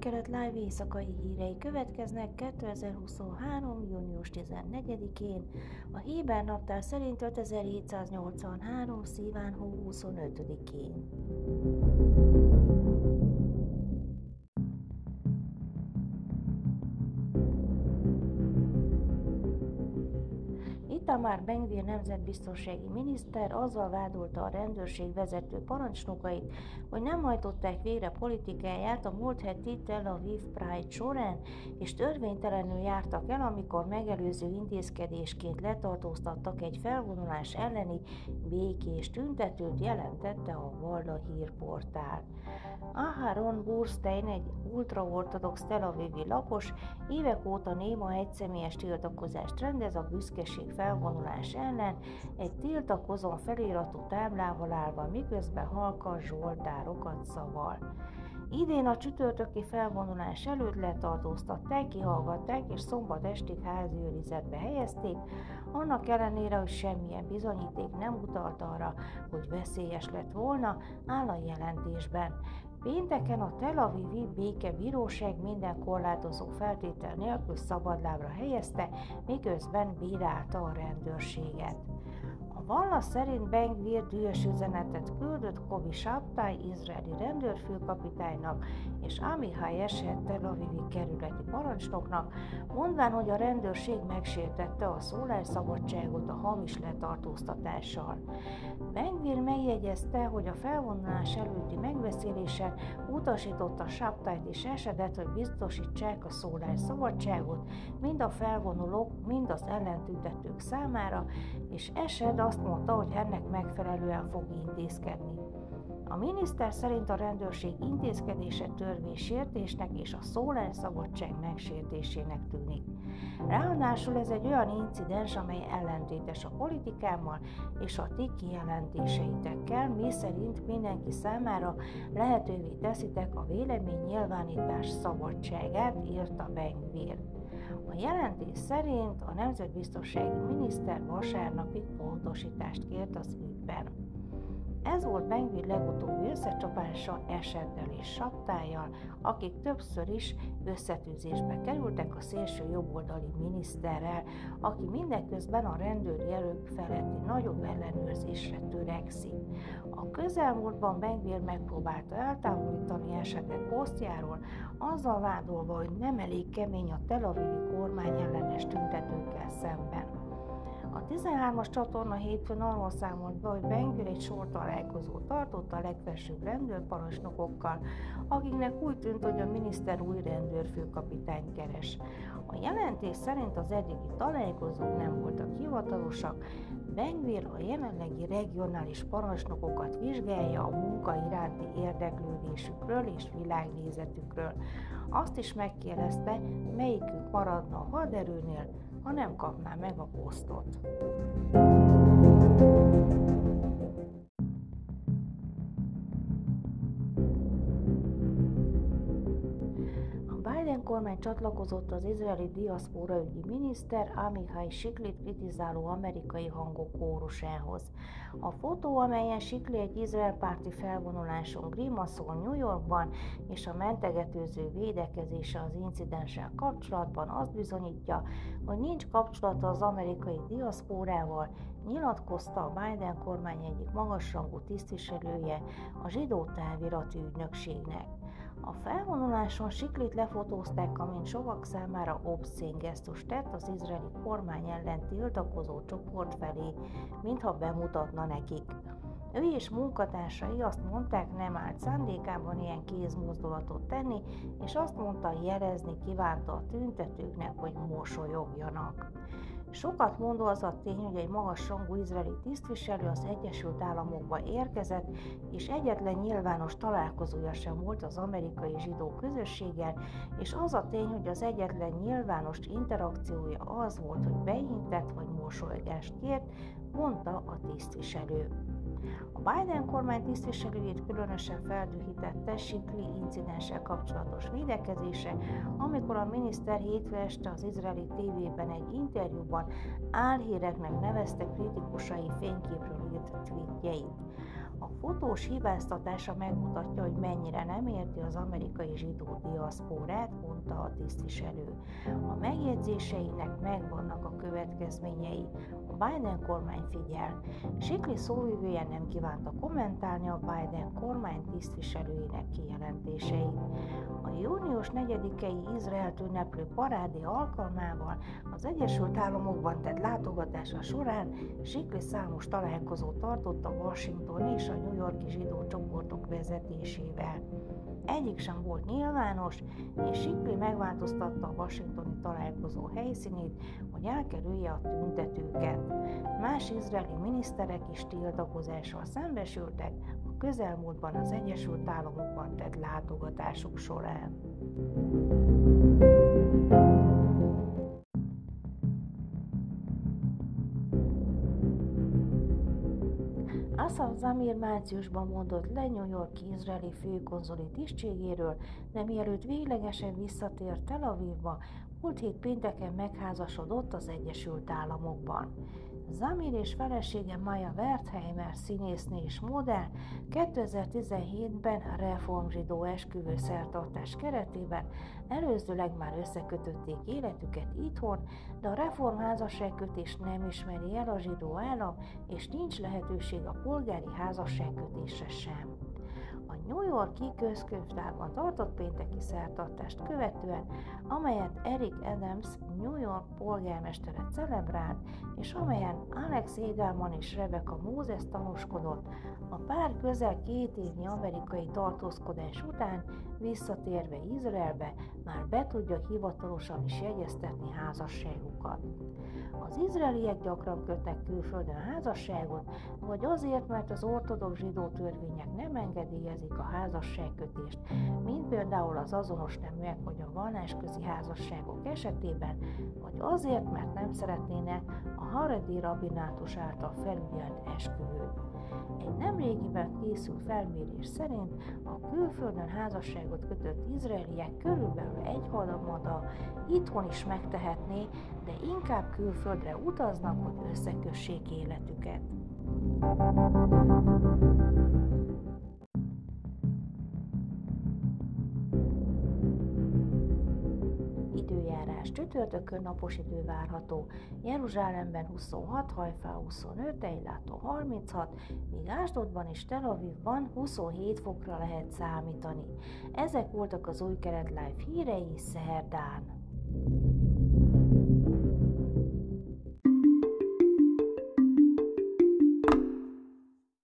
kelet live éjszakai hírei következnek 2023. június 14-én, a Héber naptár szerint 5783. szíván hó 25-én. Itamar Bengvir nemzetbiztonsági miniszter azzal vádolta a rendőrség vezető parancsnokait, hogy nem hajtották végre politikáját a múlt heti Tel Aviv Pride során, és törvénytelenül jártak el, amikor megelőző intézkedésként letartóztattak egy felvonulás elleni békés tüntetőt, jelentette a Valda hírportál. Aharon Burstein, egy ultraortodox Tel Avivi lakos, évek óta néma egyszemélyes tiltakozást rendez a büszkeség felvonulás ellen, egy tiltakozón feliratú táblával állva, miközben halka zsoltárokat szaval. Idén a csütörtöki felvonulás előtt letartóztatták, kihallgatták és szombat estig házi őrizetbe helyezték, annak ellenére, hogy semmilyen bizonyíték nem utalt arra, hogy veszélyes lett volna, áll a jelentésben. Pénteken a Tel Avivi békebíróság minden korlátozó feltétel nélkül szabadlábra helyezte, miközben bírálta a rendőrséget. Valla szerint Bengvir dühös üzenetet küldött Kobi Saptai, izraeli rendőrfőkapitánynak és Amihai Eset Tel Avivi kerületi parancsnoknak, mondván, hogy a rendőrség megsértette a szólásszabadságot a hamis letartóztatással. Bengvir megjegyezte, hogy a felvonulás előtti megbeszélésen utasította Saptait és Esedet, hogy biztosítsák a szólásszabadságot mind a felvonulók, mind az ellentüntetők számára, és Esed azt mondta, hogy ennek megfelelően fog intézkedni. A miniszter szerint a rendőrség intézkedése törvénysértésnek és a szólásszabadság megsértésének tűnik. Ráadásul ez egy olyan incidens, amely ellentétes a politikámmal és a ti kijelentéseitekkel, mi szerint mindenki számára lehetővé teszitek a vélemény nyilvánítás szabadságát, írta Bengvir. A jelentés szerint a nemzetbiztonsági miniszter vasárnapig pontosítást kért az ügyben. Ez volt Bengvir legutóbbi összecsapása esettel és saptájjal, akik többször is összetűzésbe kerültek a szélső jobboldali miniszterrel, aki mindeközben a rendőri erők feletti nagyobb ellenőrzésre törekszik. A közelmúltban Bengvir megpróbálta eltávolítani esetet posztjáról, azzal vádolva, hogy nem elég kemény a Tel Avivi kormány ellenes tüntetőkkel szemben. A 13-as csatorna hétfőn arról számolt be, hogy Bengür egy sor találkozót tartott a legfelsőbb rendőrparancsnokokkal, akiknek úgy tűnt, hogy a miniszter új rendőrfőkapitány keres. A jelentés szerint az eddigi találkozók nem voltak hivatalosak, Bengvir a jelenlegi regionális parancsnokokat vizsgálja a munka iránti érdeklődésükről és világnézetükről. Azt is megkérdezte, melyikük maradna a haderőnél, ha nem kapná meg a posztot. Csatlakozott az izraeli diaszpóra ügyi miniszter Amihai Siklit kritizáló amerikai hangok kórusához. A fotó, amelyen Sikli egy izrael párti felvonuláson grimaszol New Yorkban, és a mentegetőző védekezése az incidenssel kapcsolatban azt bizonyítja, hogy nincs kapcsolata az amerikai diaszpórával, nyilatkozta a Biden kormány egyik magasrangú tisztviselője a zsidó távirati ügynökségnek. A felvonuláson Siklit lefotózták, amint sovak számára obszén gesztus tett az izraeli kormány ellen tiltakozó csoport felé, mintha bemutatna nekik. Ő és munkatársai azt mondták, nem állt szándékában ilyen kézmozdulatot tenni, és azt mondta, jelezni kívánta a tüntetőknek, hogy mosolyogjanak. Sokat mondó az a tény, hogy egy magas rangú izraeli tisztviselő az Egyesült Államokba érkezett, és egyetlen nyilvános találkozója sem volt az amerikai zsidó közösséggel, és az a tény, hogy az egyetlen nyilvános interakciója az volt, hogy beintett vagy mosolygást kért, mondta a tisztviselő. A Biden kormány tisztviselőjét különösen feldühítette Sikli incidenssel kapcsolatos védekezése, amikor a miniszter hétfő este az izraeli tévében egy interjúban álhíreknek nevezte kritikusai fényképről írt tweetjeit. A fotós hibáztatása megmutatja, hogy mennyire nem érti az amerikai zsidó diaszpórát, mondta a tisztviselő. A megjegyzéseinek megvannak a következményei. A Biden kormány figyel. Sikli szóvivője nem kívánta kommentálni a Biden kormány tisztviselőjének kijelentéseit. A június 4-i Izrael ünneplő parádé alkalmával az Egyesült Államokban tett látogatása során Sikli számos találkozót tartott a Washington és a New Yorki zsidó csoportok vezetésével. Egyik sem volt nyilvános, és Sikli megváltoztatta a washingtoni találkozó helyszínét, hogy elkerülje a tüntetőket. Más izraeli miniszterek is tiltakozással szembesültek a közelmúltban az Egyesült Államokban tett látogatásuk során. Asaf Zamir márciusban mondott le New Yorki izraeli főkonzoli tisztségéről, de mielőtt véglegesen visszatért Tel Avivba, múlt hét pénteken megházasodott az Egyesült Államokban. Zamir és felesége Maya Wertheimer színésznő és modell 2017-ben a reformzsidó esküvő szertartás keretében előzőleg már összekötötték életüket itthon, de a reformházasságkötés nem ismeri el a zsidó állam, és nincs lehetőség a polgári házasságkötésre sem. New Yorki közkönyvtárban tartott pénteki szertartást követően, amelyet Eric Adams New York polgármestere celebrált, és amelyen Alex Edelman és Rebecca Moses tanúskodott, a pár közel két évnyi amerikai tartózkodás után visszatérve Izraelbe már be tudja hivatalosan is jegyeztetni házasságukat. Az izraeliek gyakran kötnek külföldön házasságot, vagy azért, mert az ortodox zsidó törvények nem engedélyezik a házasságkötést, mint például az azonos neműek vagy a vallásközi házasságok esetében, vagy azért, mert nem szeretnének a Haredi rabinátus által felügyelt esküvőt. Nemrégiben készült felmérés szerint a külföldön házasságot kötött izraeliek körülbelül egy harmada itthon is megtehetné, de inkább külföldre utaznak, hogy összekössék életüket. Csütörtökön napos idő várható, Jeruzsálemben 26, Hajfá 25, Ejlátó 36, míg Ásdodban és Tel Avivban 27 fokra lehet számítani. Ezek voltak az új keret live hírei szerdán.